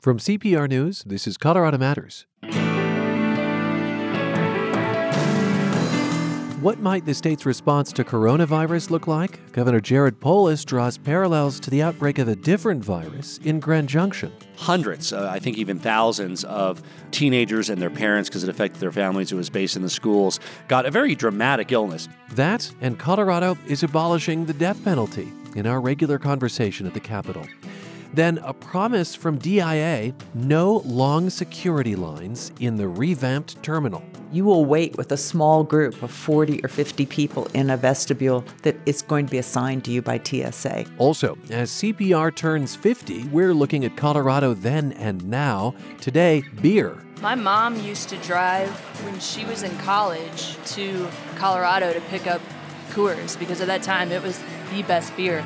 From CPR News, this is Colorado Matters. What might the state's response to coronavirus look like? Governor Jared Polis draws parallels to the outbreak of a different virus in Grand Junction. Hundreds, uh, I think even thousands of teenagers and their parents, because it affected their families, it was based in the schools, got a very dramatic illness. That, and Colorado is abolishing the death penalty in our regular conversation at the Capitol. Then a promise from DIA no long security lines in the revamped terminal. You will wait with a small group of 40 or 50 people in a vestibule that is going to be assigned to you by TSA. Also, as CPR turns 50, we're looking at Colorado then and now. Today, beer. My mom used to drive when she was in college to Colorado to pick up Coors because at that time it was the best beer.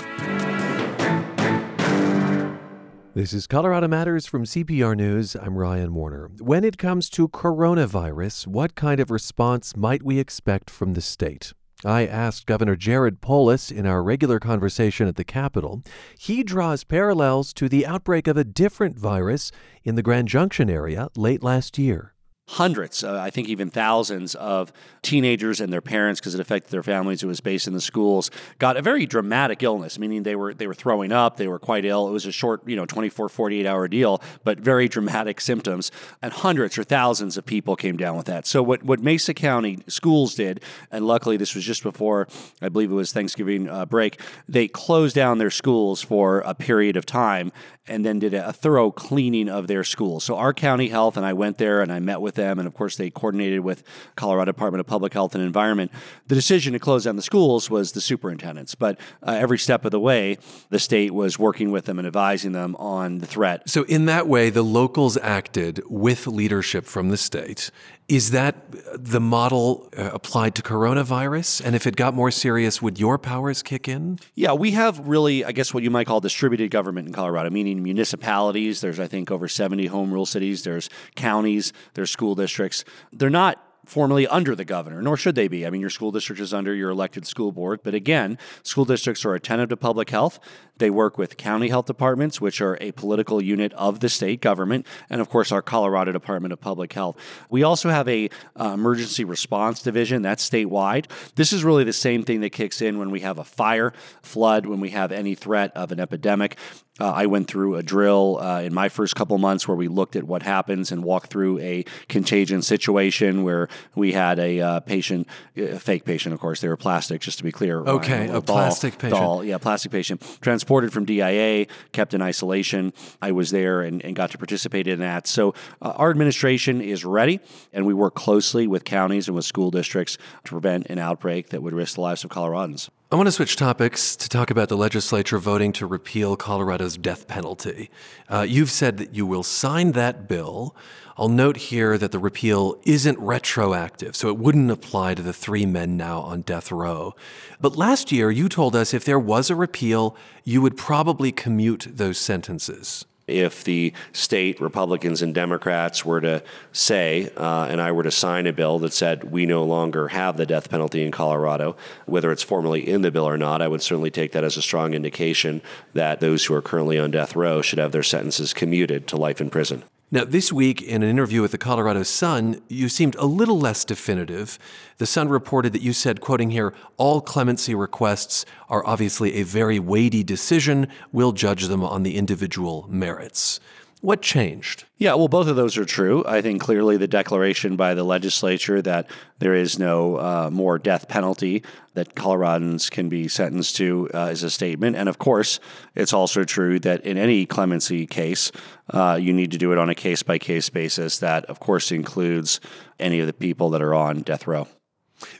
This is Colorado Matters from CPR News. I'm Ryan Warner. When it comes to coronavirus, what kind of response might we expect from the state? I asked Governor Jared Polis in our regular conversation at the Capitol. He draws parallels to the outbreak of a different virus in the Grand Junction area late last year hundreds, uh, I think even thousands of teenagers and their parents, because it affected their families. It was based in the schools. Got a very dramatic illness, meaning they were they were throwing up, they were quite ill. It was a short, you know, 24, 48 hour deal, but very dramatic symptoms. And hundreds or thousands of people came down with that. So what what Mesa County schools did, and luckily this was just before I believe it was Thanksgiving uh, break, they closed down their schools for a period of time and then did a, a thorough cleaning of their schools. So our county health and I went there and I met with them, and of course they coordinated with Colorado Department of Public Health and Environment. The decision to close down the schools was the superintendent's, but uh, every step of the way, the state was working with them and advising them on the threat. So in that way, the locals acted with leadership from the state is that the model uh, applied to coronavirus? And if it got more serious, would your powers kick in? Yeah, we have really, I guess, what you might call distributed government in Colorado, meaning municipalities. There's, I think, over 70 home rule cities. There's counties. There's school districts. They're not formally under the governor, nor should they be. I mean, your school district is under your elected school board. But again, school districts are attentive to public health. They work with county health departments, which are a political unit of the state government, and of course, our Colorado Department of Public Health. We also have a uh, emergency response division that's statewide. This is really the same thing that kicks in when we have a fire, flood, when we have any threat of an epidemic. Uh, I went through a drill uh, in my first couple months where we looked at what happens and walked through a contagion situation where we had a uh, patient, a fake patient, of course, they were plastic, just to be clear. Okay, a, a doll, plastic patient. Doll, yeah, plastic patient. Transported from DIA, kept in isolation. I was there and, and got to participate in that. So uh, our administration is ready, and we work closely with counties and with school districts to prevent an outbreak that would risk the lives of Coloradans. I want to switch topics to talk about the legislature voting to repeal Colorado's death penalty. Uh, you've said that you will sign that bill. I'll note here that the repeal isn't retroactive, so it wouldn't apply to the three men now on death row. But last year, you told us if there was a repeal, you would probably commute those sentences if the state Republicans and Democrats were to say, uh, and I were to sign a bill that said we no longer have the death penalty in Colorado, whether it's formally in the bill or not, I would certainly take that as a strong indication that those who are currently on death row should have their sentences commuted to life in prison. Now, this week, in an interview with the Colorado Sun, you seemed a little less definitive. The Sun reported that you said, quoting here, all clemency requests are obviously a very weighty decision. We'll judge them on the individual merits. What changed? Yeah, well, both of those are true. I think clearly the declaration by the legislature that there is no uh, more death penalty that Coloradans can be sentenced to uh, is a statement. And of course, it's also true that in any clemency case, uh, you need to do it on a case by case basis. That, of course, includes any of the people that are on death row.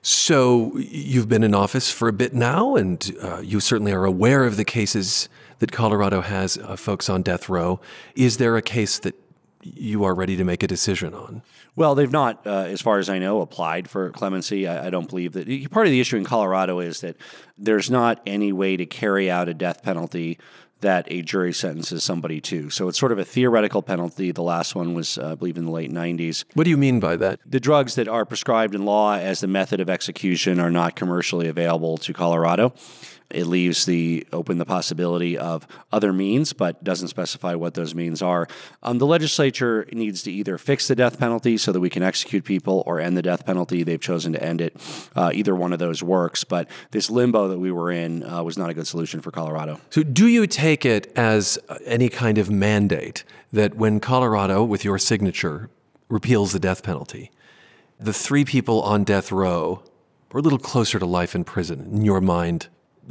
So you've been in office for a bit now, and uh, you certainly are aware of the cases that Colorado has uh, folks on death row. Is there a case that you are ready to make a decision on? Well, they've not, uh, as far as I know, applied for clemency. I, I, don't believe that. Part of the issue in Colorado is that there's not any way to carry out a death penalty that a jury sentences somebody to. So it's sort of a theoretical penalty. The last one was, uh, I believe, in the late 90s. What do you mean by that? The drugs that are prescribed in law as the method of execution are not commercially available to Colorado. It leaves the open the possibility of other means, but doesn't specify what those means are. Um, the legislature needs to either fix the death penalty so that we can execute people, or end the death penalty. They've chosen to end it. Uh, either one of those works, but this limbo that we were in uh, was not a good solution for Colorado. So, do you take it as any kind of mandate that when Colorado, with your signature, repeals the death penalty, the three people on death row are a little closer to life in prison in your mind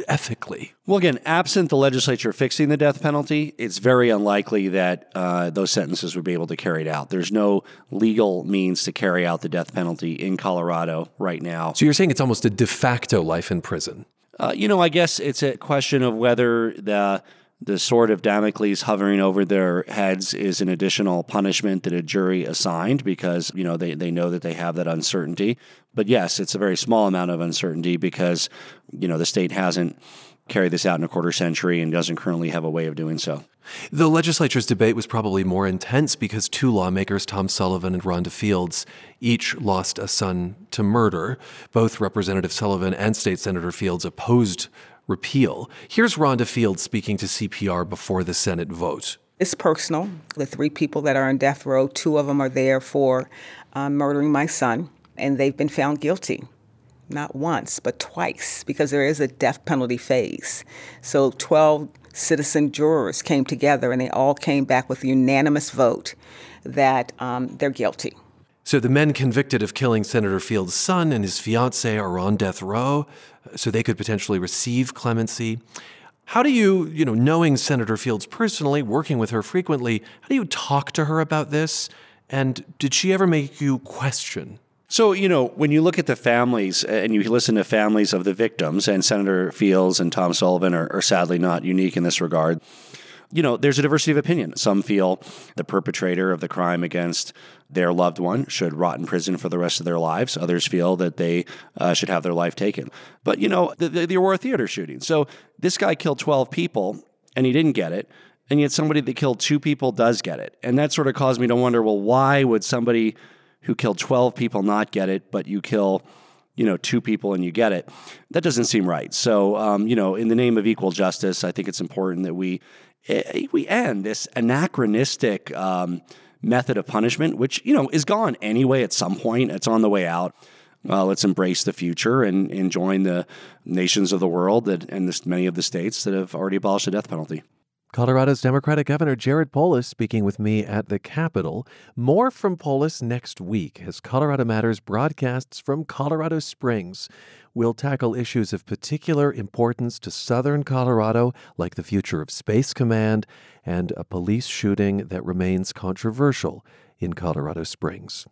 ethically? Well, again, absent the legislature fixing the death penalty, it's very unlikely that uh, those sentences would be able to carry it out. There's no legal means to carry out the death penalty in Colorado right now. So you're saying it's almost a de facto life in prison? Uh, you know, I guess it's a question of whether the the sword of Damocles hovering over their heads is an additional punishment that a jury assigned because, you know, they, they know that they have that uncertainty. But yes, it's a very small amount of uncertainty because, you know, the state hasn't carried this out in a quarter century and doesn't currently have a way of doing so. The legislature's debate was probably more intense because two lawmakers, Tom Sullivan and Rhonda Fields, each lost a son to murder. Both Representative Sullivan and State Senator Fields opposed repeal. Here's Rhonda Fields speaking to CPR before the Senate vote. It's personal. The three people that are on death row, two of them are there for uh, murdering my son, and they've been found guilty. Not once, but twice, because there is a death penalty phase. So 12 citizen jurors came together and they all came back with a unanimous vote that um, they're guilty. So the men convicted of killing Senator Fields' son and his fiancee are on death row, so they could potentially receive clemency. How do you, you know, knowing Senator Fields personally, working with her frequently, how do you talk to her about this? And did she ever make you question so, you know, when you look at the families uh, and you listen to families of the victims, and Senator Fields and Tom Sullivan are, are, sadly not unique in this regard, you know, there's a diversity of opinion. Some feel the perpetrator of the crime against their loved one should rot in prison for the rest of their lives. Others feel that they uh, should have their life taken. But, you know, the, the, the Aurora Theater shooting. So this guy killed 12 people and he didn't get it. And yet somebody that killed two people does get it. And that sort of caused me to wonder well, why would somebody who killed 12 people not get it, but you kill, you know, two people and you get it. That doesn't seem right. So, um, you know, in the name of equal justice, I think it's important that we eh, we end this anachronistic um, method of punishment, which you know is gone anyway. At some point, it's on the way out. Uh, let's embrace the future and, and join the nations of the world that, and this, many of the states that have already abolished the death penalty. Colorado's Democratic Governor Jared Polis speaking with me at the Capitol. More from Polis next week as Colorado Matters broadcasts from Colorado Springs. We'll tackle issues of particular importance to southern Colorado, like the future of Space Command and a police shooting that remains controversial in Colorado Springs.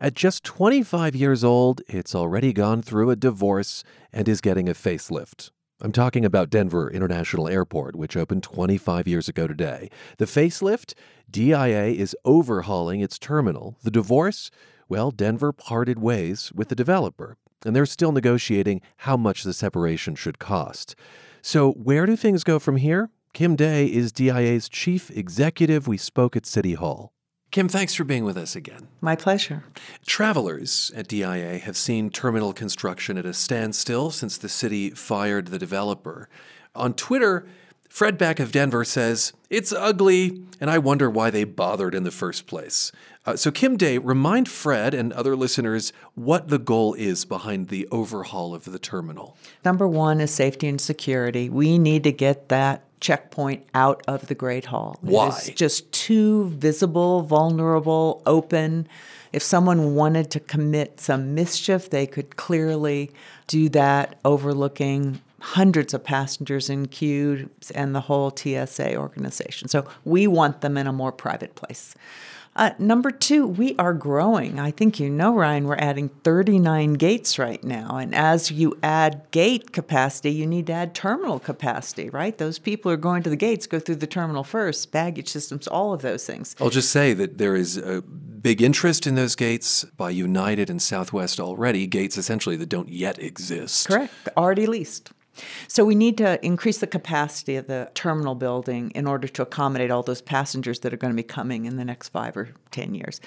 At just 25 years old, it's already gone through a divorce and is getting a facelift. I'm talking about Denver International Airport, which opened 25 years ago today. The facelift, DIA is overhauling its terminal. The divorce, well, Denver parted ways with the developer, and they're still negotiating how much the separation should cost. So, where do things go from here? Kim Day is DIA's chief executive. We spoke at City Hall. Kim, thanks for being with us again. My pleasure. Travelers at DIA have seen terminal construction at a standstill since the city fired the developer. On Twitter, Fred Beck of Denver says, It's ugly, and I wonder why they bothered in the first place. Uh, so, Kim Day, remind Fred and other listeners what the goal is behind the overhaul of the terminal. Number one is safety and security. We need to get that checkpoint out of the Great Hall. Why? It's just too visible, vulnerable, open. If someone wanted to commit some mischief, they could clearly do that overlooking hundreds of passengers in queues and the whole TSA organization. So we want them in a more private place. Uh, number two, we are growing. I think you know, Ryan, we're adding 39 gates right now. And as you add gate capacity, you need to add terminal capacity, right? Those people who are going to the gates go through the terminal first, baggage systems, all of those things. I'll just say that there is a big interest in those gates by United and Southwest already, gates essentially that don't yet exist. Correct, already leased. So we need to increase the capacity of the terminal building in order to accommodate all those passengers that are going to be coming in the next five or 10 years.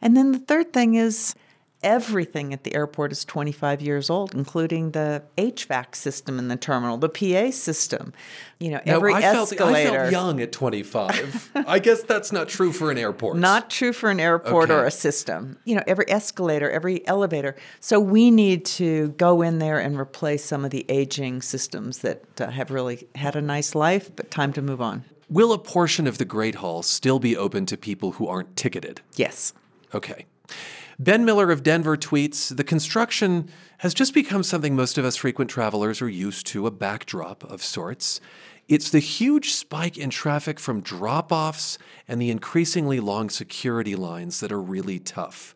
And then the third thing is everything at the airport is 25 years old, including the HVAC system in the terminal, the PA system. You know, Now, every I felt, escalator. I felt young at 25. I guess that's not true for an airport. Not true for an airport or a system. You know, every escalator, every elevator. So we need to go in there and replace some of the aging systems that uh, have really had a nice life, but time to move on. Will a portion of the Great Hall still be open to people who aren't ticketed? Yes. Okay. Ben Miller of Denver tweets The construction has just become something most of us frequent travelers are used to, a backdrop of sorts. It's the huge spike in traffic from drop offs and the increasingly long security lines that are really tough.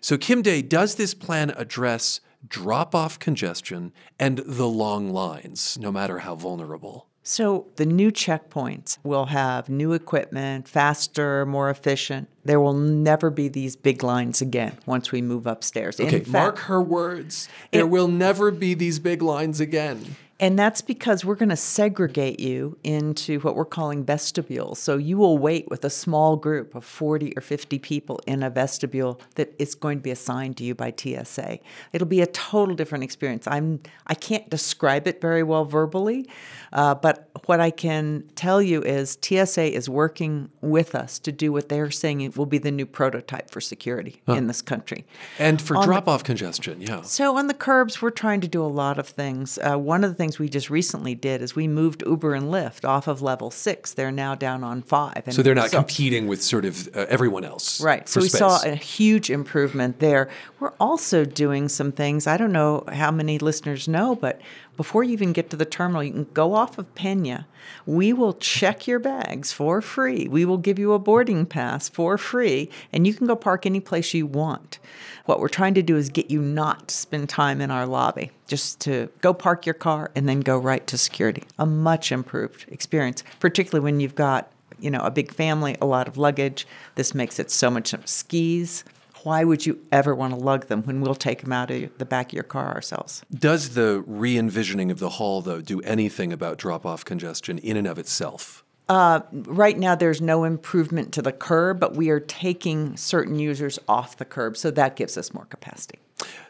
So, Kim Day, does this plan address drop off congestion and the long lines, no matter how vulnerable? So the new checkpoints will have new equipment, faster, more efficient. There will never be these big lines again once we move upstairs. In Okay, fact- mark her words. There It- will never be these big lines again. And that's because we're going to segregate you into what we're calling vestibules. So you will wait with a small group of 40 or 50 people in a vestibule that is going to be assigned to you by TSA. It'll be a total different experience. I'm I can't describe it very well verbally, uh, but what I can tell you is TSA is working with us to do what they're saying it will be the new prototype for security in this country. And for On drop off congestion, yeah. So on the curbs, we're trying to do a lot of things. Uh, one of the things we just recently did is we moved Uber and Lyft off of level six. They're now down on five. And So they're not competing with sort of uh, everyone else. Right. So we saw a huge improvement there. We're also doing some things. I don't know how many listeners know, but before you even get to the terminal, you can go off of Pena. We will check your bags for free. We will give you a boarding pass for free, and you can go park any place you want. What we're trying to do is get you not to spend time in our lobby, just to go park your car and then go right to security. A much improved experience, particularly when you've got you know, a big family, a lot of luggage. This makes it so much of skis. Why would you ever want to lug them when we'll take them out of the back of your car ourselves? Does the re envisioning of the hall, though, do anything about drop off congestion in and of itself? Right now, there's no improvement to the curb, but we are taking certain users off the curb, so that gives us more capacity.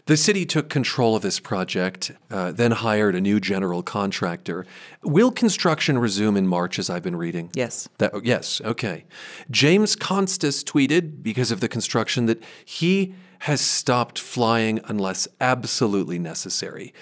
The city took control of this project, uh, then hired a new general contractor. Will construction resume in March, as I've been reading? Yes. That, oh, yes, okay. James Constas tweeted, because of the construction, that he has stopped flying unless absolutely necessary.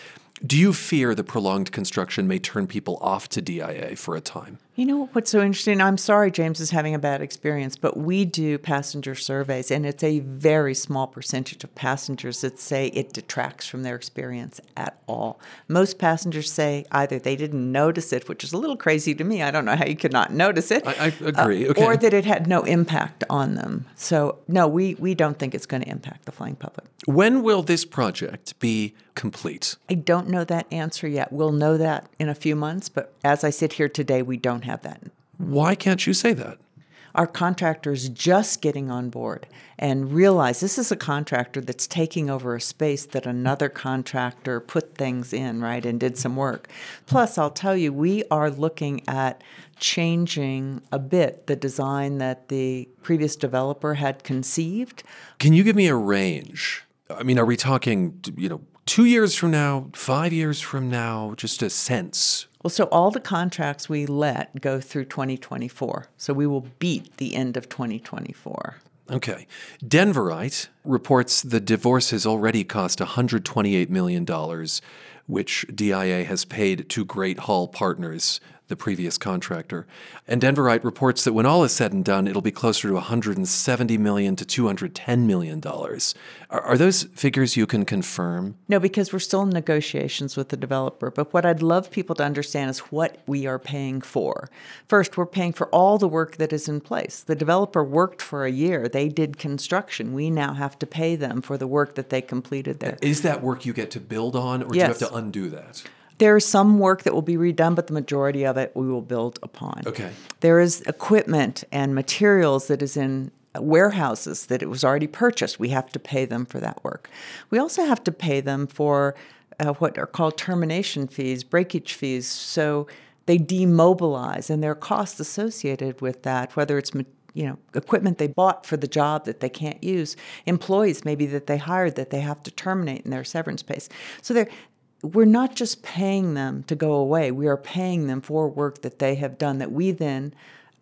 Do you fear the prolonged construction may turn people off to DIA for a time? You know what's so interesting? I'm sorry James is having a bad experience, but we do passenger surveys, and it's a very small percentage of passengers that say it detracts from their experience at all. Most passengers say either they didn't notice it, which is a little crazy to me. I don't know how you could not notice it. I- I agree. Uh, okay. Or that it had no impact on them. So, no, we, we don't think it's going to impact the flying public. When will this project be complete? I don't know that answer yet. We'll know that in a few months, but as I sit here today, we don't have that. Why can't you say that? Our contractor is just getting on board and realize this is a contractor that's taking over a space that another contractor put things in, right, and did some work. Plus, I'll tell you, we are looking at changing a bit the design that the previous developer had conceived. Can you give me a range? I mean, are we talking, you know, two years from now, five years from now, just a sense? Well, so all the contracts we let go through 2024. So we will beat the end of 2024. Okay. Denverite reports the divorce has already cost $128 million, which DIA has paid to Great Hall Partners, the previous contractor. And Denverite reports that when all is said and done, it'll be closer to 170 million to $210 million. Are, are those figures you can confirm? No, because we're still in negotiations with the developer. But what I'd love people to understand is what we are paying for. First, we're paying for all the work that is in place. The developer worked for a year, they did construction. We now have to pay them for the work that they completed there. Is that work you get to build on, or do you have to undo that? There is some work that will be redone, but the majority of it we will build upon. Okay. There is equipment and materials that is in warehouses that it was already purchased. We have to pay them for that work. We also have to pay them for uh, what are called termination fees, breakage fees. So they demobilize, and there are costs associated with that, whether it's you know, equipment they bought for the job that they can't use, employees maybe that they hired that they have to terminate in their severance pays. So they're we're not just paying them to go away. We are paying them for work that they have done that we then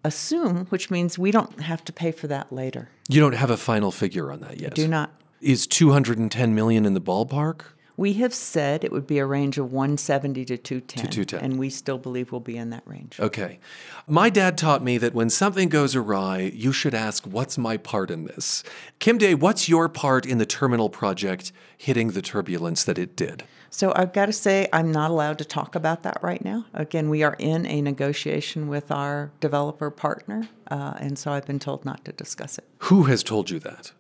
assume, which means we don't have to pay for that later. You don't have a final figure on that yet. Do not. Is 210 million in the ballpark? We have said it would be a range of 170 to 210. To 210. And we still believe we'll be in that range. Okay. My dad taught me that when something goes awry, you should ask, What's my part in this? Kim Day, what's your part in the terminal project hitting the turbulence that it did? So I've got to say, I'm not allowed to talk about that right now. Again, we are in a negotiation with our developer partner, uh, and so I've been told not to discuss it. Who has told you that?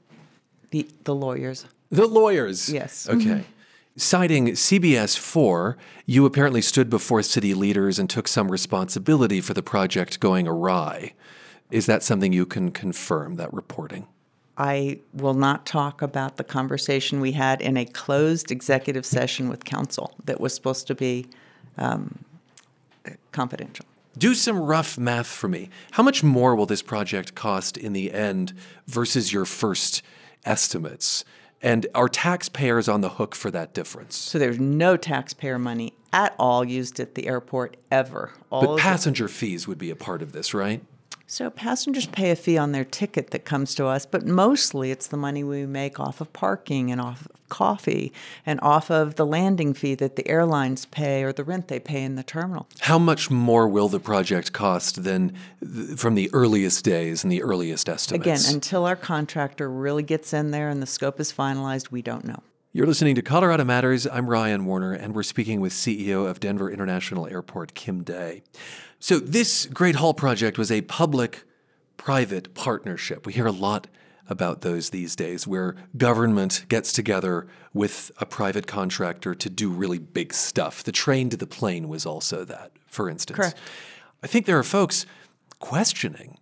The, the lawyers. The lawyers. Yes. Okay. Citing CBS 4, you apparently stood before city leaders and took some responsibility for the project going awry. Is that something you can confirm, that reporting? I will not talk about the conversation we had in a closed executive session with counsel that was supposed to be um, confidential. Do some rough math for me. How much more will this project cost in the end versus your first estimates? And are taxpayers on the hook for that difference? So there's no taxpayer money at all used at the airport ever. All But of the- passenger fees would be a part of this, right? So passengers pay a fee on their ticket that comes to us, but mostly it's the money we make off of parking and off of coffee and off of the landing fee that the airlines pay or the rent they pay in the terminal. How much more will the project cost than th- from the earliest days and the earliest estimates? Again, until our contractor really gets in there and the scope is finalized, we don't know. You're listening to Colorado Matters. I'm Ryan Warner, and we're speaking with CEO of Denver International Airport, Kim Day. So, this Great Hall project was a public private partnership. We hear a lot about those these days, where government gets together with a private contractor to do really big stuff. The train to the plane was also that, for instance. Correct. I think there are folks questioning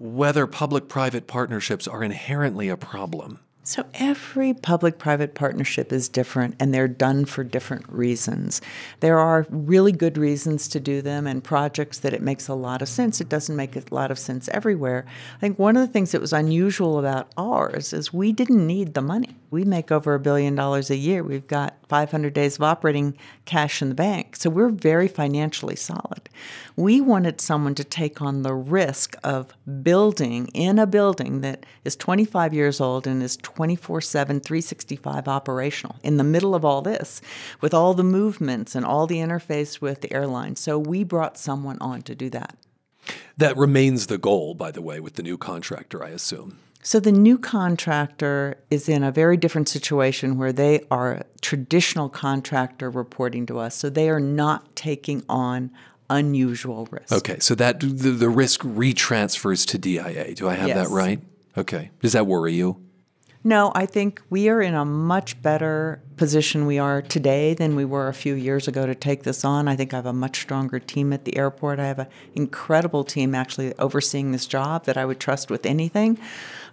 whether public private partnerships are inherently a problem. So every public private partnership is different and they're done for different reasons. There are really good reasons to do them and projects that it makes a lot of sense. It doesn't make a lot of sense everywhere. I think one of the things that was unusual about ours is we didn't need the money. We make over a billion dollars a year. We've got 500 days of operating cash in the bank. So we're very financially solid. We wanted someone to take on the risk of building in a building that is 25 years old and is 24 7, 365 operational in the middle of all this with all the movements and all the interface with the airline. So we brought someone on to do that. That remains the goal, by the way, with the new contractor, I assume. So the new contractor is in a very different situation where they are a traditional contractor reporting to us. So they are not taking on unusual risk. Okay, so that the, the risk retransfers to DIA. Do I have Yes. that right? Okay. Does that worry you? No, I think we are in a much better position we are today than we were a few years ago to take this on. I think I have a much stronger team at the airport. I have an incredible team actually overseeing this job that I would trust with anything.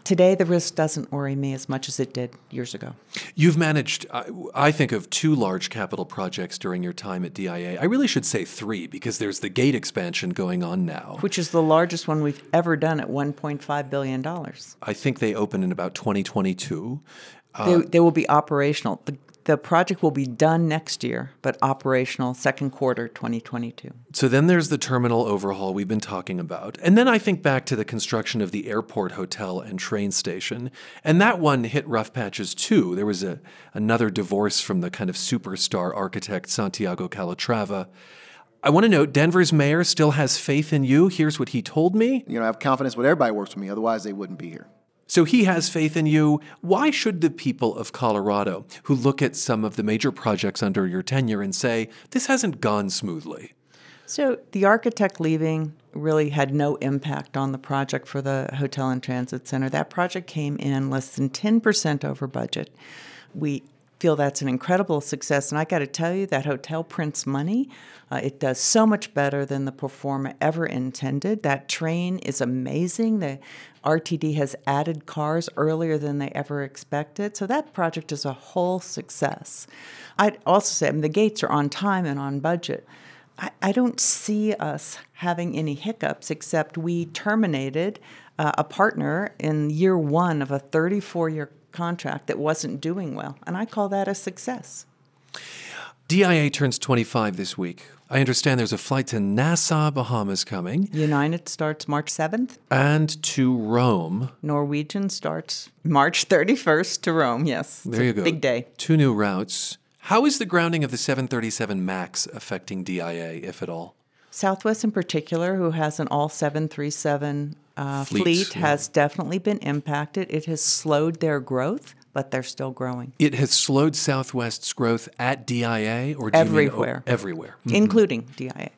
Today, the risk doesn't worry me as much as it did years ago. You've managed, I, I think, of two large capital projects during your time at DIA. I really should say three because there's the gate expansion going on now. Which is the largest one we've ever done at $1.5 billion. I think they open in about 2022. they, they will be operational. The, the project will be done next year, but operational second quarter 2022. So then there's the terminal overhaul we've been talking about. And then I think back to the construction of the airport hotel and train station. And that one hit rough patches too. There was a, another divorce from the kind of superstar architect Santiago Calatrava. I want to note Denver's mayor still has faith in you. Here's what he told me. You know, I have confidence when everybody works with me. Otherwise, they wouldn't be here. So he has faith in you. Why should the people of Colorado, who look at some of the major projects under your tenure and say, this hasn't gone smoothly? So the architect leaving really had no impact on the project for the hotel and transit center. That project came in less than 10% over budget. We feel that's an incredible success. And I got to tell you, that hotel prints money. Uh, it does so much better than the pro forma ever intended. That train is amazing. The RTD has added cars earlier than they ever expected. So that project is a whole success. I'd also say I mean, the gates are on time and on budget. I, I don't see us having any hiccups except we terminated uh, a partner in year one of a 34 year contract that wasn't doing well. And I call that a success. DIA turns 25 this week. I understand there's a flight to Nassau, Bahamas coming. United starts March 7th. And to Rome. Norwegian starts March 31st to Rome, yes. There you go. Big day. Two new routes. How is the grounding of the 737 MAX affecting DIA, if at all? Southwest, in particular, who has an all 737 uh, Fleets, fleet, yeah. has definitely been impacted. It has slowed their growth, but they're still growing, It has slowed Southwest's growth at DIA or you mean- Everywhere. oh, everywhere. including DIA.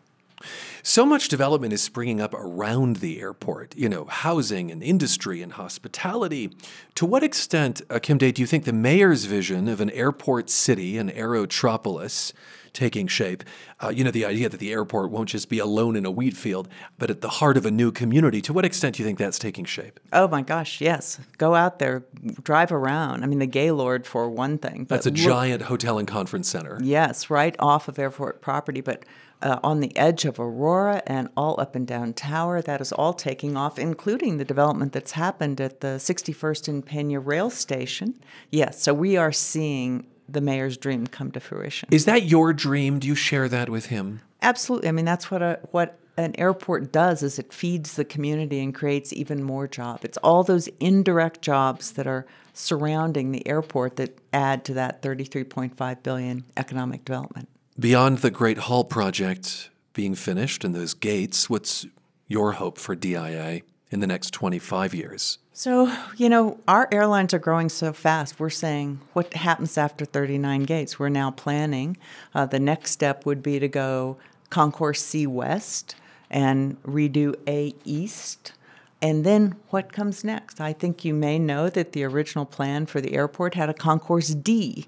So much development is springing up around the airport, you know, housing and industry and hospitality. To what extent, uh, Kim Day, do you think the mayor's vision of an airport city, an aerotropolis, taking shape, uh, you know, the idea that the airport won't just be alone in a wheat field, but at the heart of a new community, to what extent do you think that's taking shape? Oh my gosh, yes. Go out there, drive around. I mean, the Gaylord for one thing. That's a look- giant hotel and conference center. Yes, right off of airport property, but uh, on the edge of Aurora and all up and down Tower, that is all taking off, including the development that's happened at the 61st and Pena rail station. Yes, so we are seeing the mayor's dream come to fruition. Is that your dream? Do you share that with him? Absolutely. I mean, that's what a what an airport does is it feeds the community and creates even more jobs. It's all those indirect jobs that are surrounding the airport that add to that 33.5 billion economic development. Beyond the Great Hall project being finished and those gates, what's your hope for DIA in the next 25 years? So, you know, our airlines are growing so fast. We're saying what happens after 39 gates? We're now planning. Uh, the next step would be to go Concourse C West and redo A East. And then what comes next? I think you may know that the original plan for the airport had a Concourse D,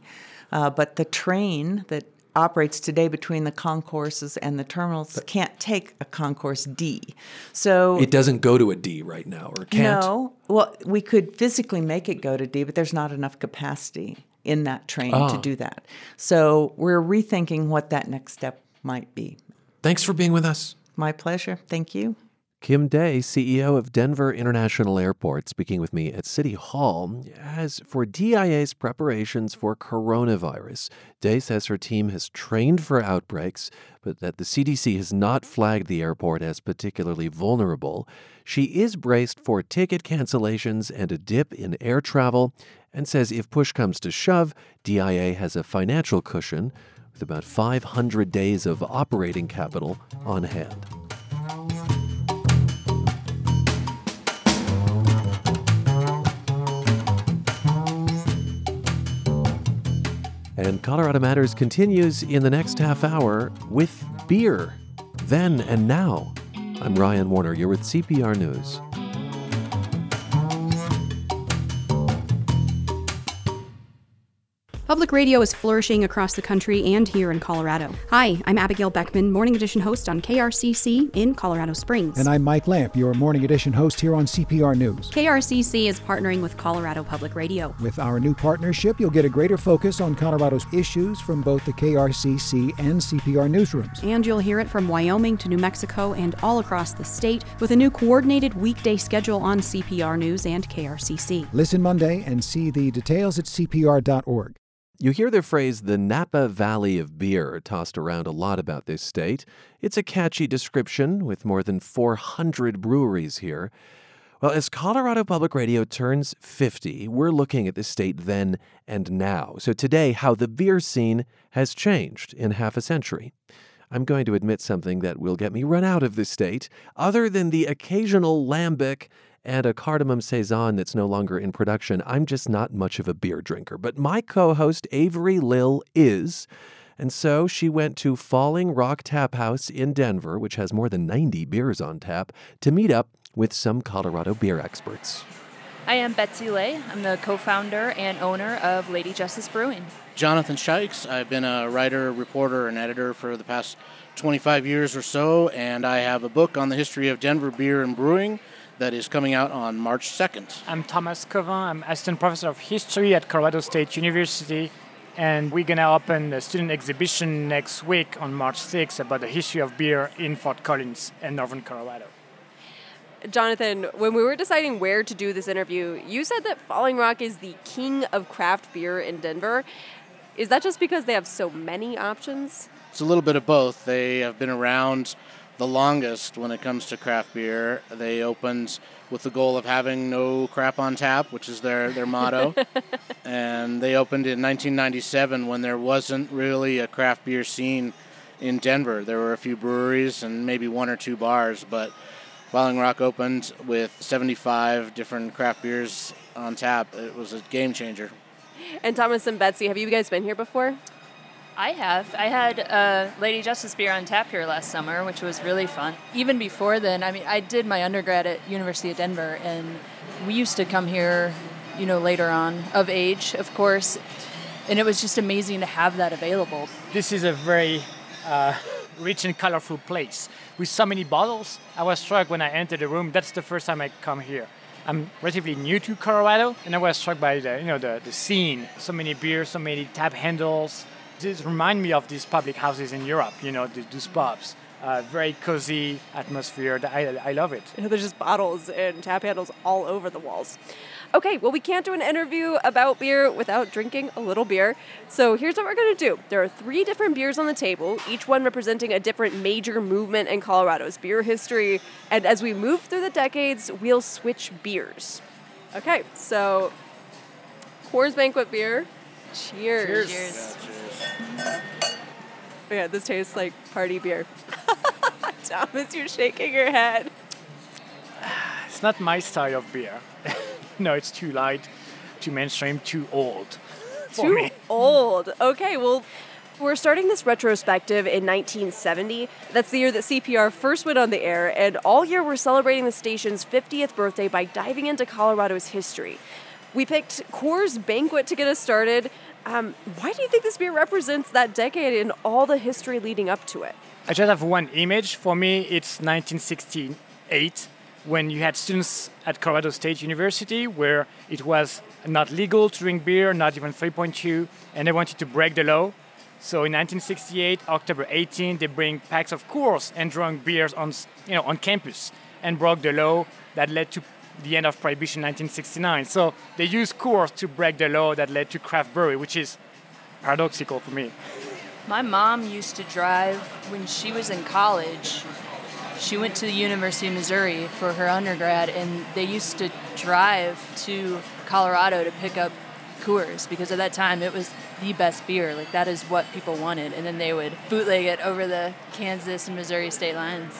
uh, but the train that operates today between the concourses and the terminals can't take a Concourse D. So It doesn't go to a D right now, or can't? no. Well, we could physically make it go to D, but there's not enough capacity in that train Ah. to do that. So we're rethinking what that next step might be. Thanks for being with us. My pleasure. Thank you. Kim Day, CEO of Denver International Airport, speaking with me at City Hall. As for DIA's preparations for coronavirus, Day says her team has trained for outbreaks, but that the CDC has not flagged the airport as particularly vulnerable. She is braced for ticket cancellations and a dip in air travel, and says if push comes to shove, DIA has a financial cushion with about 500 days of operating capital on hand. And Colorado Matters continues in the next half hour with beer. Then and now. I'm Ryan Warner. You're with CPR News. Public radio is flourishing across the country and here in Colorado. Hi, I'm Abigail Beckman, Morning Edition host on KRCC in Colorado Springs. And I'm Mike Lamp, your morning edition host here on CPR News. KRCC is partnering with Colorado Public Radio. With our new partnership, you'll get a greater focus on Colorado's issues from both the KRCC and CPR newsrooms. And you'll hear it from Wyoming to New Mexico and all across the state with a new coordinated weekday schedule on CPR News and KRCC. Listen Monday and see the details at CPR.org. You hear the phrase the Napa Valley of Beer tossed around a lot about this state. It's a catchy description with more than 400 breweries here. Well, as Colorado Public Radio turns 50, we're looking at the state then and now. So today, how the beer scene has changed in half a century. I'm going to admit something that will get me run out of the state. Other than the occasional lambic and a cardamom saison that's no longer in production, I'm just not much of a beer drinker. But my co host, Avery Lill, is. And so she went to Falling Rock Tap House in Denver, which has more than 90 beers on tap, to meet up with some Colorado beer experts. I am Betsy Lay. I'm the co founder and owner of Lady Justice Brewing. Jonathan Shikes. I've been a writer, reporter, and editor for the past 25 years or so, and I have a book on the history of Denver beer and brewing that is coming out on March 2nd. I'm Thomas Cauvin. I'm assistant professor of history at Colorado State University. and we're going to open a student exhibition next week on March 6th about the history of beer in Fort Collins and northern Colorado. Jonathan, when we were deciding where to do this interview, you said that Falling Rock is the king of craft beer in Denver. Is that just because they have so many options? It's a little bit of both. They have been around the longest when it comes to craft beer. They opened with the goal of having no crap on tap, which is their, their motto. and they opened in 1997 when there wasn't really a craft beer scene in Denver. There were a few breweries and maybe one or two bars, but Falling Rock opened with 75 different craft beers on tap. It was a game changer. And Thomas and Betsy, have you guys been here before? I have. I had uh, Lady Justice beer on tap here last summer, which was really fun. Even before then, I mean, I did my undergrad at University of Denver, and we used to come here, you know, later on, of age, of course, and it was just amazing to have that available. This is a very uh, rich and colorful place with so many bottles. I was struck when I entered the room. That's the first time I come here. I'm relatively new to Colorado, and I was struck by the you know the, the scene. So many beers, so many tap handles. This remind me of these public houses in Europe. You know, these pubs. Uh, very cozy atmosphere. I, I love it. There's just bottles and tap handles all over the walls. Okay, well, we can't do an interview about beer without drinking a little beer. So here's what we're going to do there are three different beers on the table, each one representing a different major movement in Colorado's beer history. And as we move through the decades, we'll switch beers. Okay, so Coors Banquet beer. Cheers. Cheers. cheers. Yeah, yeah, this tastes like party beer. Thomas, you're shaking your head. It's not my style of beer. no, it's too light, too mainstream, too old. too me. old. Okay, well, we're starting this retrospective in 1970. That's the year that CPR first went on the air, and all year we're celebrating the station's 50th birthday by diving into Colorado's history. We picked Coors Banquet to get us started. Um, why do you think this beer represents that decade and all the history leading up to it? I just have one image. For me, it's 1968 when you had students at Colorado State University where it was not legal to drink beer, not even 3.2, and they wanted to break the law. So in 1968, October 18, they bring packs of Coors and drunk beers on, you know, on campus and broke the law that led to the end of Prohibition 1969. So they used Coors to break the law that led to craft brewery, which is paradoxical for me. My mom used to drive when she was in college she went to the University of Missouri for her undergrad, and they used to drive to Colorado to pick up Coors because at that time it was the best beer. Like that is what people wanted, and then they would bootleg it over the Kansas and Missouri state lines.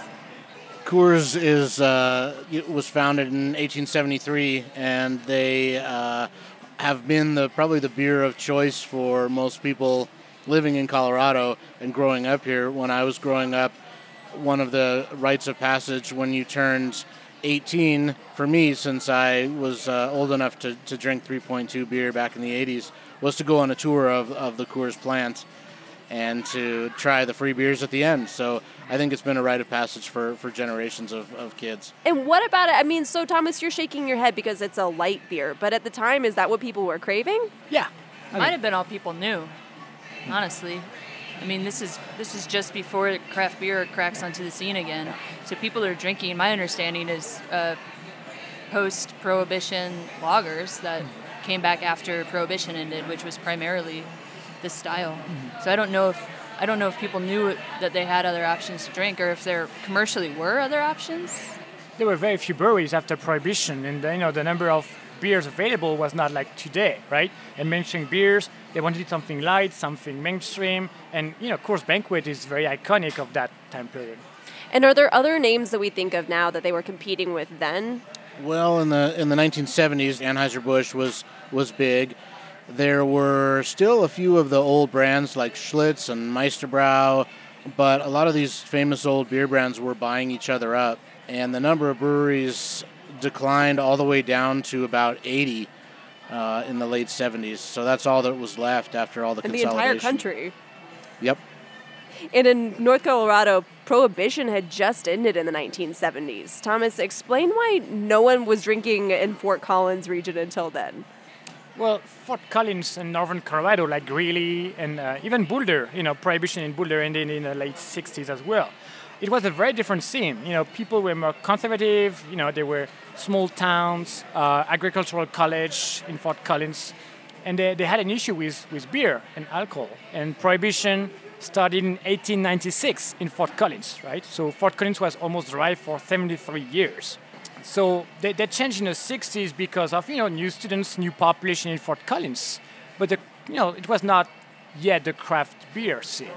Coors is uh, was founded in 1873, and they uh, have been the probably the beer of choice for most people living in Colorado and growing up here. When I was growing up, one of the rites of passage when you turned 18 for me since I was uh, old enough to, to drink 3.2 beer back in the 80s was to go on a tour of, of the Coors plant and to try the free beers at the end. So I think it's been a rite of passage for, for generations of, of kids. And what about it? I mean, so Thomas, you're shaking your head because it's a light beer, but at the time, is that what people were craving? Yeah. Might have been all people knew, honestly. I mean, this is this is just before craft beer cracks onto the scene again. So people are drinking. My understanding is uh, post-prohibition lagers that came back after prohibition ended, which was primarily this style. Mm-hmm. So I don't know if I don't know if people knew that they had other options to drink, or if there commercially were other options. There were very few breweries after prohibition, and you know the number of beers available was not like today, right? And mentioning beers, they wanted something light, something mainstream, and you know, of course, Banquet is very iconic of that time period. And are there other names that we think of now that they were competing with then? Well, in the in the 1970s, Anheuser Busch was was big. There were still a few of the old brands like Schlitz and Meisterbrau, but a lot of these famous old beer brands were buying each other up, and the number of breweries declined all the way down to about 80 uh, in the late 70s. So that's all that was left after all the in the entire country. Yep. And in North Colorado, prohibition had just ended in the 1970s. Thomas, explain why no one was drinking in Fort Collins region until then. Well, Fort Collins and northern Colorado, like Greeley and uh, even Boulder, you know, prohibition in Boulder ended in the late 60s as well. It was a very different scene. You know, people were more conservative. You know, there were small towns, uh, agricultural college in Fort Collins, and they, they had an issue with, with beer and alcohol. And prohibition started in 1896 in Fort Collins, right? So Fort Collins was almost dry for 73 years. So they, they changed in the 60s because of you know new students, new population in Fort Collins, but the, you know it was not yet the craft beer scene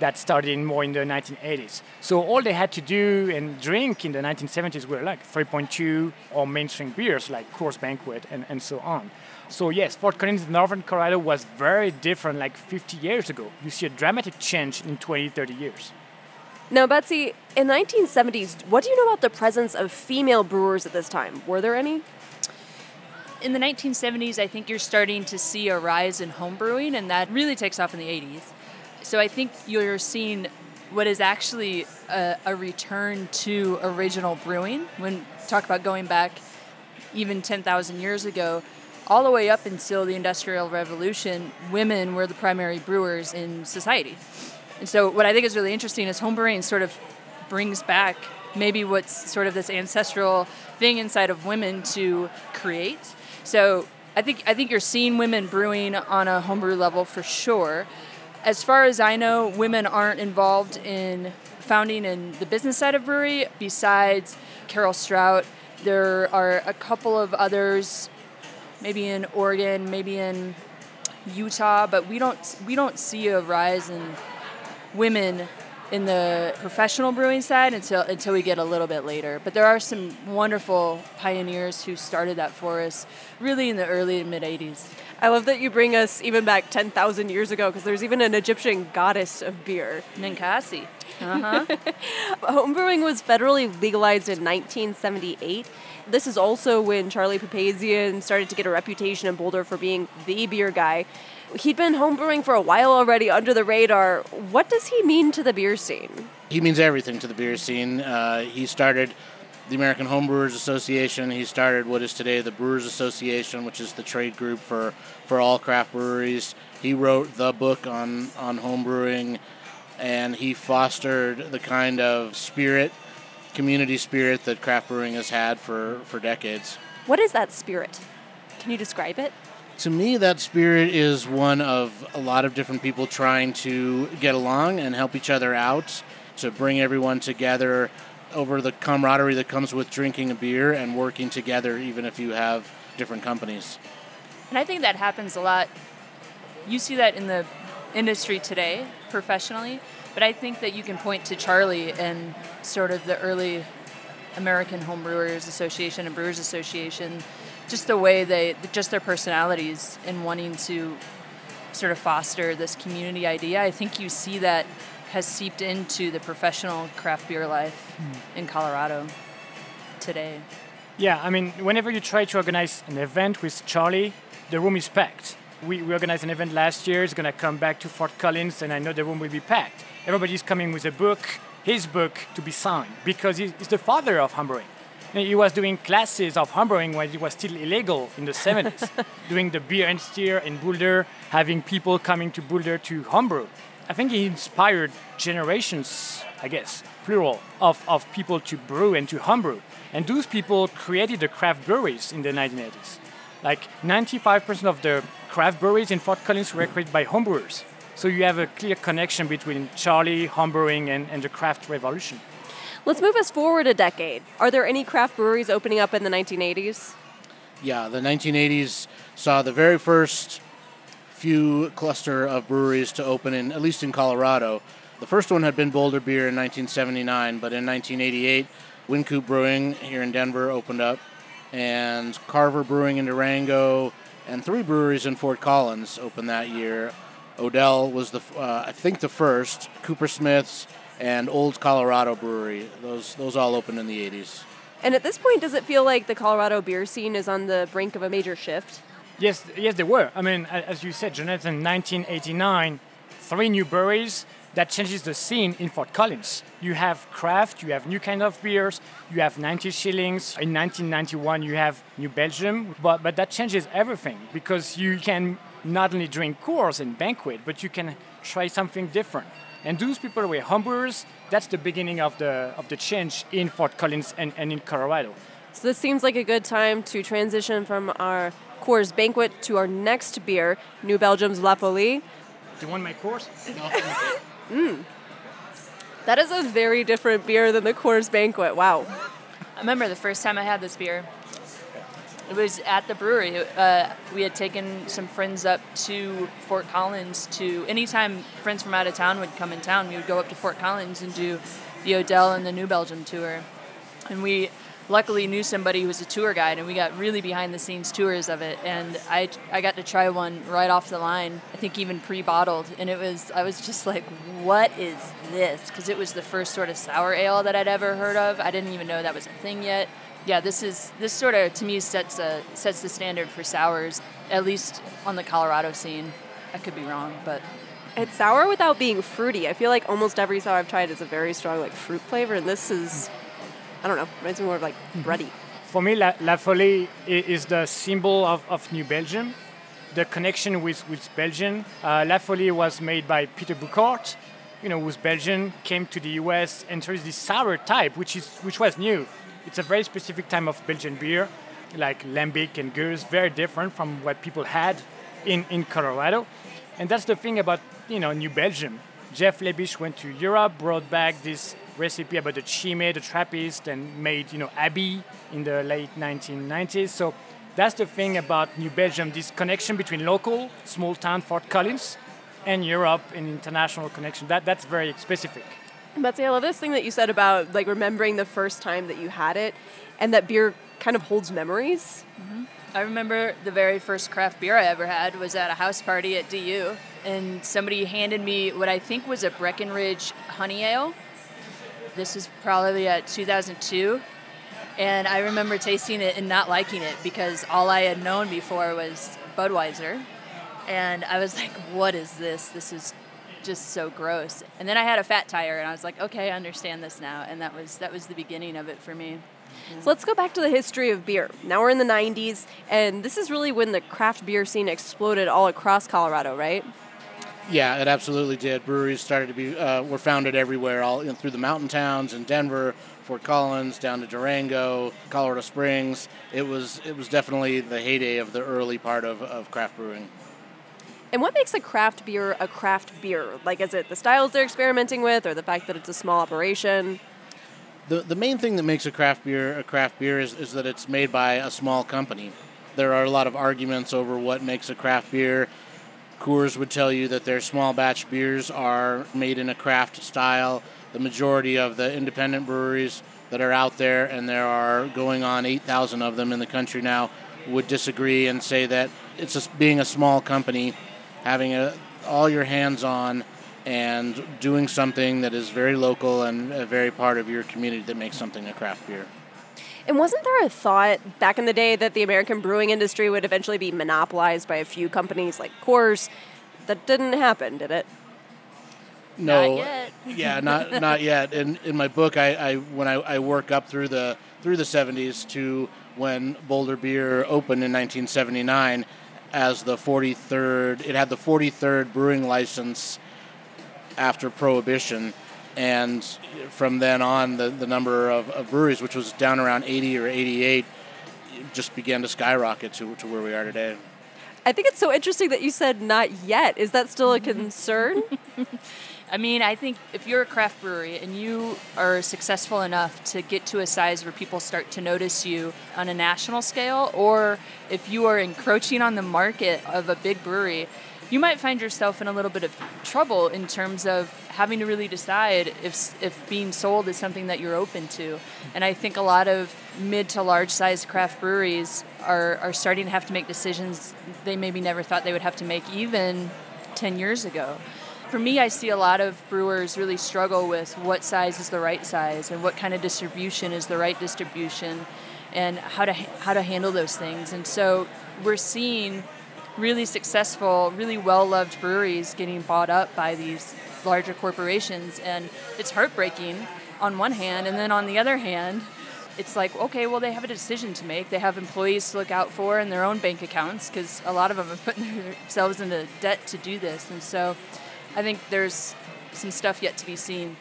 that started in more in the 1980s. So all they had to do and drink in the 1970s were like 3.2 or mainstream beers like Coors Banquet and, and so on. So yes, Fort Collins, Northern Colorado was very different like 50 years ago. You see a dramatic change in 20, 30 years. Now, Betsy, in the 1970s, what do you know about the presence of female brewers at this time? Were there any? In the 1970s, I think you're starting to see a rise in home brewing, and that really takes off in the 80s. So I think you're seeing what is actually a, a return to original brewing. When talk about going back even 10,000 years ago, all the way up until the Industrial Revolution, women were the primary brewers in society. And so, what I think is really interesting is homebrewing sort of brings back maybe what's sort of this ancestral thing inside of women to create. So, I think I think you're seeing women brewing on a homebrew level for sure. As far as I know, women aren't involved in founding in the business side of brewery. Besides Carol Stoudt, there are a couple of others, maybe in Oregon, maybe in Utah, but we don't we don't see a rise in women in the professional brewing side until until we get a little bit later. But there are some wonderful pioneers who started that for us really in the early and mid 80s. I love that you bring us even back 10,000 years ago because there's even an Egyptian goddess of beer. Ninkasi. Uh-huh. Homebrewing was federally legalized in 1978. This is also when Charlie Papazian started to get a reputation in Boulder for being the beer guy he'd been homebrewing for a while already under the radar. What does he mean to the beer scene? He means everything to the beer scene. Uh, he started the American Homebrewers Association. He started what is today the Brewers Association, which is the trade group for, for all craft breweries. He wrote the book on, on homebrewing, and he fostered the kind of spirit, community spirit that craft brewing has had for, for decades. What is that spirit? Can you describe it? To me, that spirit is one of a lot of different people trying to get along and help each other out, to bring everyone together over the camaraderie that comes with drinking a beer and working together, even if you have different companies. And I think that happens a lot. You see that in the industry today, professionally, but I think that you can point to Charlie and sort of the early American Homebrewers Association and Brewers Association just the way they, just their personalities and wanting to sort of foster this community idea. I think you see that has seeped into the professional craft beer life mm. in Colorado today. Yeah, I mean, whenever you try to organize an event with Charlie, the room is packed. We, we organized an event last year, it's going to come back to Fort Collins, and I know the room will be packed. Everybody's coming with a book, his book, to be signed, because he's, he's the father of homebrewing. He was doing classes of homebrewing when it was still illegal in the 70s, doing the beer and steer in Boulder, having people coming to Boulder to homebrew. I think he inspired generations, I guess, plural, of, of people to brew and to homebrew. And those people created the craft breweries in the 1980s. Like 95% of the craft breweries in Fort Collins were created by homebrewers. So you have a clear connection between Charlie, homebrewing, and, and the craft revolution. Let's move us forward a decade. Are there any craft breweries opening up in the 1980s? Yeah, the 1980s saw the very first few cluster of breweries to open in at least in Colorado. The first one had been Boulder Beer in 1979, but in 1988, Wynkoop Brewing here in Denver opened up, and Carver Brewing in Durango, and three breweries in Fort Collins opened that year. Odell was the, uh, I think, the first. CooperSmith's, and Old Colorado Brewery. Those those all opened in the 80s. And at this point, does it feel like the Colorado beer scene is on the brink of a major shift? Yes, yes, they were. I mean, as you said, Jonathan, 1989, three new breweries. that changes the scene in Fort Collins. You have craft, you have new kind of beers, you have 90 shillings. In 1991, you have New Belgium, but, but that changes everything because you can not only drink Coors and Banquet, but you can try something different. And those people were homebrewers. That's the beginning of the, of the change in Fort Collins and, and in Colorado. So this seems like a good time to transition from our Coors Banquet to our next beer, New Belgium's La Folie. Do you want my Coors? Mm. That is a very different beer than the Coors Banquet. Wow. I remember the first time I had this beer. It was at the brewery. Uh, we had taken some friends up to Fort Collins to. Anytime friends from out of town would come in town, we would go up to Fort Collins and do the Odell and the New Belgium tour. And we luckily knew somebody who was a tour guide and we got really behind the scenes tours of it and I, I got to try one right off the line i think even pre-bottled and it was i was just like what is this because it was the first sort of sour ale that i'd ever heard of i didn't even know that was a thing yet yeah this is this sort of to me sets a sets the standard for sours at least on the colorado scene i could be wrong but it's sour without being fruity. I feel like almost every sour I've tried is a very strong like fruit flavor, and this is I don't know, reminds me more of like bready. For me, La, La Folie is the symbol of, of New Belgium, the connection with, with Belgium. Uh, La Folie was made by Peter Bouckaert, you know, who's Belgian, came to the US, and there is this sour type, which, is, which was new. It's a very specific type of Belgian beer, like Lambic and Gueuze, very different from what people had in, in Colorado. And that's the thing about, you know, New Belgium. Jeff Lebesch went to Europe, brought back this recipe about the Chimay, the Trappist, and made you know Abbey in the late 1990s. So that's the thing about New Belgium: this connection between local, small town Fort Collins, and Europe, and international connection. That that's very specific. Betsy, I love this thing that you said about like remembering the first time that you had it, and that beer kind of holds memories. Mm-hmm. I remember the very first craft beer I ever had was at a house party at DU, and somebody handed me what I think was a Breckenridge honey ale this was probably at 2002. And I remember tasting it and not liking it because all I had known before was Budweiser. And I was like, what is this? This is just so gross. And then I had a fat tire and I was like, okay, I understand this now. And that was that was the beginning of it for me. So let's go back to the history of beer. Now we're in the 90s, and this is really when the craft beer scene exploded all across Colorado, right? Yeah, it absolutely did. Breweries started to be uh, were founded everywhere, all you know, through the mountain towns in Denver, Fort Collins, down to Durango, Colorado Springs. It was it was definitely the heyday of the early part of, of craft brewing. And what makes a craft beer a craft beer? Like, is it the styles they're experimenting with, or the fact that it's a small operation? The the main thing that makes a craft beer a craft beer is, is that it's made by a small company. There are a lot of arguments over what makes a craft beer Coors would tell you that their small batch beers are made in a craft style. The majority of the independent breweries that are out there, and there are going on 8,000 of them in the country now, would disagree and say that it's just being a small company, having a, all your hands on and doing something that is very local and a very part of your community that makes something a craft beer. And wasn't there a thought back in the day that the American brewing industry would eventually be monopolized by a few companies like Coors? That didn't happen, did it? No, not yeah, not not yet. In in my book, I, I when I, I work up through the through the '70s to when Boulder Beer opened in 1979 as the 43rd. It had the 43rd brewing license after Prohibition and from then on, the, the number of, of, breweries, which was down around 80 or 88, just began to skyrocket to, to where we are today. I think it's so interesting that you said not yet. Is that still a concern? I mean, I think if you're a craft brewery and you are successful enough to get to a size where people start to notice you on a national scale, or if you are encroaching on the market of a big brewery, you might find yourself in a little bit of trouble in terms of having to really decide if if being sold is something that you're open to. And I think a lot of mid to large size craft breweries are are starting to have to make decisions they maybe never thought they would have to make even 10 years ago. For me, I see a lot of brewers really struggle with what size is the right size and what kind of distribution is the right distribution and how to how to handle those things. And so we're seeing really successful, really well loved breweries getting bought up by these larger corporations, and it's heartbreaking on one hand, and then on the other hand, it's like okay, well they have a decision to make. They have employees to look out for in their own bank accounts because a lot of them have put themselves into debt to do this, and so I think there's some stuff yet to be seen.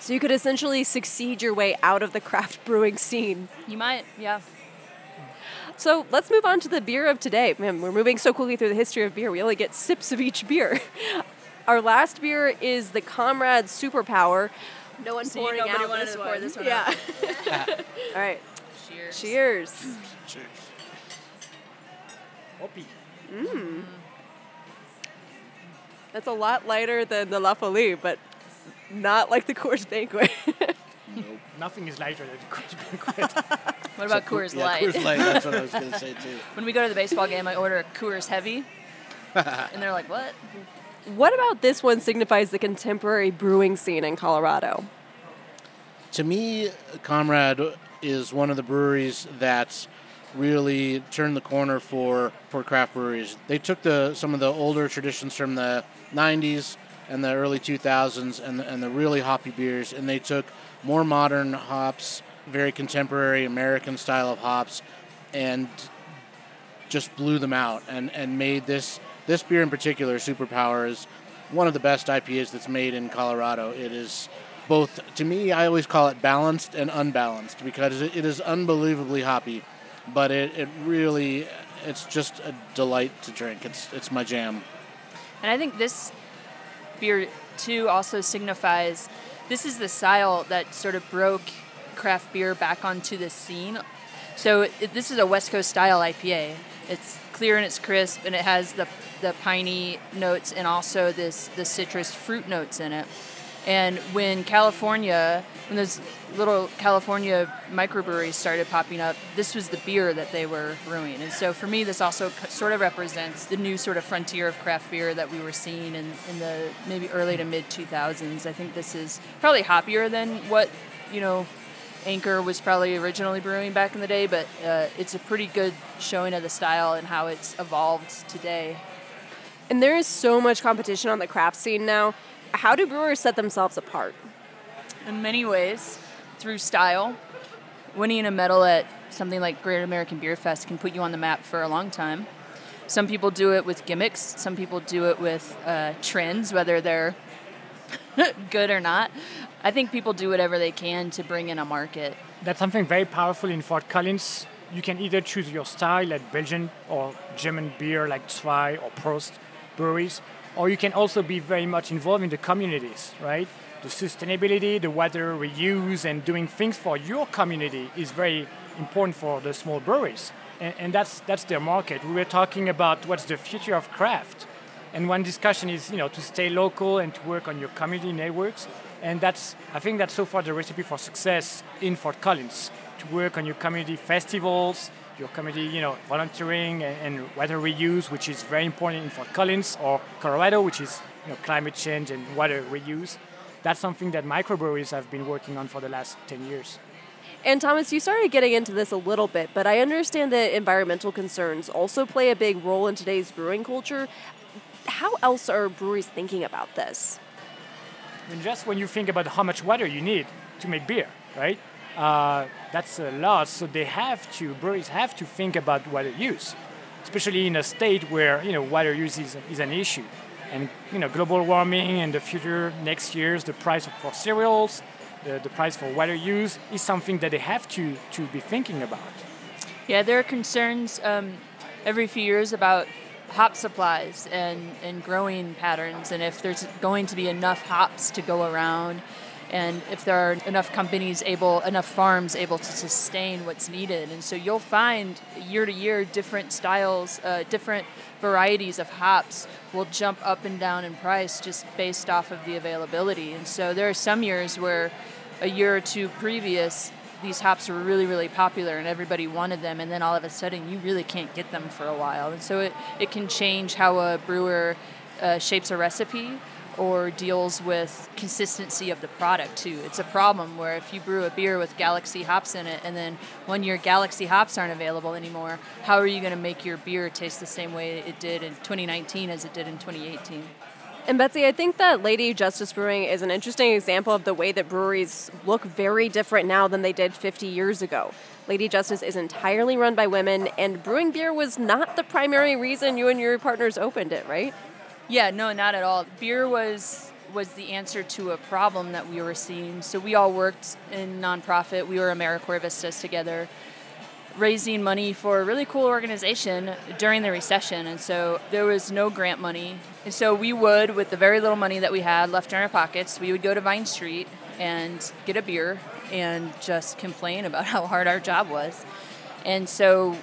So you could essentially succeed your way out of the craft brewing scene. You might, yeah. So let's move on to the beer of today. Man, we're moving so quickly through the history of beer. We only get sips of each beer. Our last beer is the Comrade Superpower. No one See, pouring nobody out wanted this to one. pour this one yeah. out. All right. Cheers. Cheers. Cheers. Hoppy. Mmm. That's a lot lighter than the La Folie, but not like the Coors Banquet. Nothing is lighter than the Coors Banquet. What about So, Coors yeah, Light? Coors Light, that's what I was gonna say, too. when we go to the baseball game, I order a Coors Heavy, and they're like, "What?" what about this one signifies the contemporary brewing scene in Colorado? To me, Comrade is one of the breweries that's really turned the corner for, for craft breweries. They took the some of the older traditions from the 90s and the early 2000s and and the really hoppy beers, and they took more modern hops, very contemporary American style of hops, and just blew them out and, and made this this beer in particular, Superpower, is one of the best IPAs that's made in Colorado. It is both to me, I always call it balanced and unbalanced because it is unbelievably hoppy, but it, it really it's just a delight to drink. It's it's my jam. And I think this beer too also signifies this is the style that sort of broke craft beer back onto the scene. So it, this is a West Coast style IPA. It's clear and it's crisp, and it has the the piney notes and also this the citrus fruit notes in it. And when California, when those little California microbreweries started popping up, this was the beer that they were brewing. And so for me, this also sort of represents the new sort of frontier of craft beer that we were seeing in, in the maybe early to mid 2000s. I think this is probably hoppier than what, you know, Anchor was probably originally brewing back in the day, but uh, it's a pretty good showing of the style and how it's evolved today. And there is so much competition on the craft scene now. How do brewers set themselves apart? In many ways through style. Winning a medal at something like Great American Beer Fest can put you on the map for a long time. Some people do it with gimmicks. Some people do it with uh, trends, whether they're good or not. I think people do whatever they can to bring in a market. That's something very powerful in Fort Collins. You can either choose your style like Belgian or German beer like Zwei or Prost breweries, or you can also be very much involved in the communities, right? The sustainability, the water reuse, and doing things for your community is very important for the small breweries. And, and that's, that's their market. We were talking about what's the future of craft. And one discussion is, you know, to stay local and to work on your community networks. And that's, I think that's so far the recipe for success in Fort Collins. To work on your community festivals, your community, you know, volunteering and, and water reuse, which is very important in Fort Collins, or Colorado, which is, you know, climate change and water reuse. That's something that microbreweries have been working on for the last 10 years. And Thomas, you started getting into this a little bit, but I understand that environmental concerns also play a big role in today's brewing culture. How else are breweries thinking about this? I mean, just when you think about how much water you need to make beer, right? Uh, that's a lot. So they have to, breweries have to think about water use, especially in a state where you know water use is, is an issue, and you know global warming and the future next years, the price for cereals, the, the price for water use is something that they have to to be thinking about. Yeah, there are concerns um, every few years about hop supplies and, and growing patterns, and if there's going to be enough hops to go around, and if there are enough companies able, enough farms able to sustain what's needed. And so you'll find year to year different styles, uh, different varieties of hops will jump up and down in price just based off of the availability. And so there are some years where a year or two previous, these hops were really, really popular and everybody wanted them, and then all of a sudden you really can't get them for a while. And so it, it can change how a brewer uh, shapes a recipe or deals with consistency of the product too. It's a problem where if you brew a beer with Galaxy hops in it and then one year Galaxy hops aren't available anymore, how are you going to make your beer taste the same way it did in 2019 as it did in 2018? And Betsy, I think that Lady Justice Brewing is an interesting example of the way that breweries look very different now than they did 50 years ago. Lady Justice is entirely run by women, and brewing beer was not the primary reason you and your partners opened it, right? Yeah, no, not at all. Beer was was the answer to a problem that we were seeing. So we all worked in nonprofit. We were AmeriCorps Vistas together, raising money for a really cool organization during the recession. And so there was no grant money. And so we would, with the very little money that we had left in our pockets, we would go to Vine Street and get a beer and just complain about how hard our job was. And so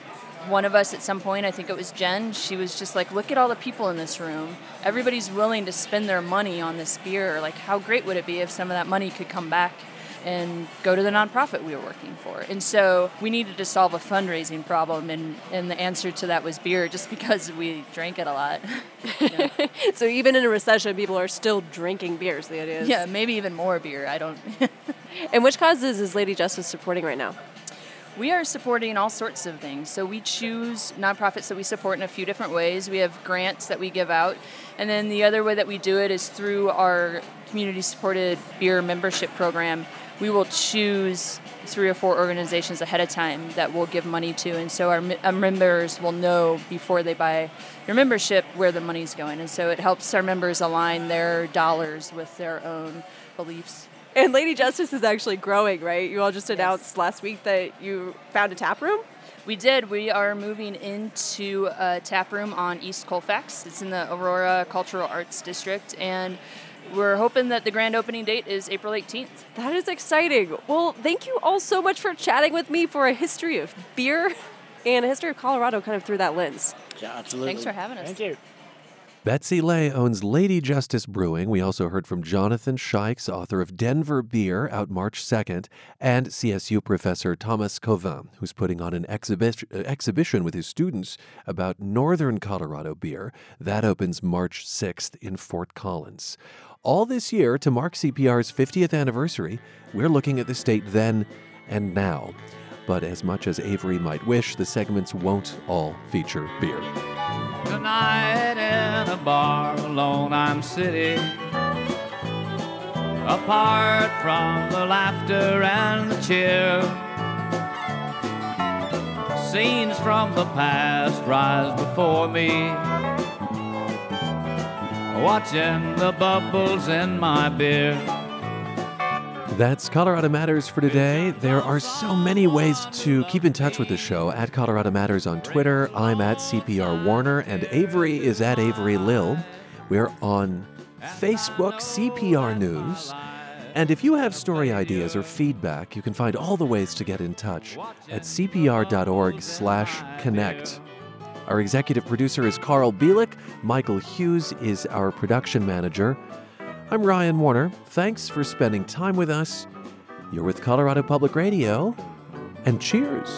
one of us at some point, I think it was Jen, she was just like, look at all the people in this room. Everybody's willing to spend their money on this beer. Like, how great would it be if some of that money could come back and go to the nonprofit we were working for? And so we needed to solve a fundraising problem, and, and the answer to that was beer, just because we drank it a lot. so even in a recession, people are still drinking beers. The idea is. Yeah, maybe even more beer. I don't. and which causes is Lady Justice supporting right now? We are supporting all sorts of things. So we choose nonprofits that we support in a few different ways. We have grants that we give out, and then the other way that we do it is through our community supported beer membership program. We will choose three or four organizations ahead of time that we'll give money to, and so our, our members will know before they buy your membership where the money's going, and so it helps our members align their dollars with their own beliefs. And Lady Justice is actually growing, right? You all just announced yes. last week that you found a tap room. We did. We are moving into a tap room on East Colfax. It's in the Aurora Cultural Arts District, and we're hoping that the grand opening date is April 18th. That is exciting. Well, thank you all so much for chatting with me for a history of beer and a history of Colorado kind of through that lens. Yeah, absolutely. Thanks for having us. Thank you. Betsy Lay owns Lady Justice Brewing. We also heard from Jonathan Shikes, author of Denver Beer, out March 2nd, and CSU professor Thomas Cauvin, who's putting on an exhibi- exhibition with his students about Northern Colorado beer. That opens March 6th in Fort Collins. All this year, to mark CPR's 50th anniversary, we're looking at the state then and now. But as much as Avery might wish, the segments won't all feature beer. In a bar alone I'm sitting Apart from the laughter and the cheer. Scenes from the past rise before me. Watching the bubbles in my beer that's Colorado Matters for today. There are so many ways to keep in touch with the show. At Colorado Matters on Twitter, I'm at CPR Warner, and Avery is at Avery Lill. We're on Facebook, CPR News. And if you have story ideas or feedback, you can find all the ways to get in touch at cpr.org slash connect. Our executive producer is Carl Bielek. Michael Hughes is our production manager. I'm Ryan Warner. Thanks for spending time with us. You're with Colorado Public Radio, and cheers.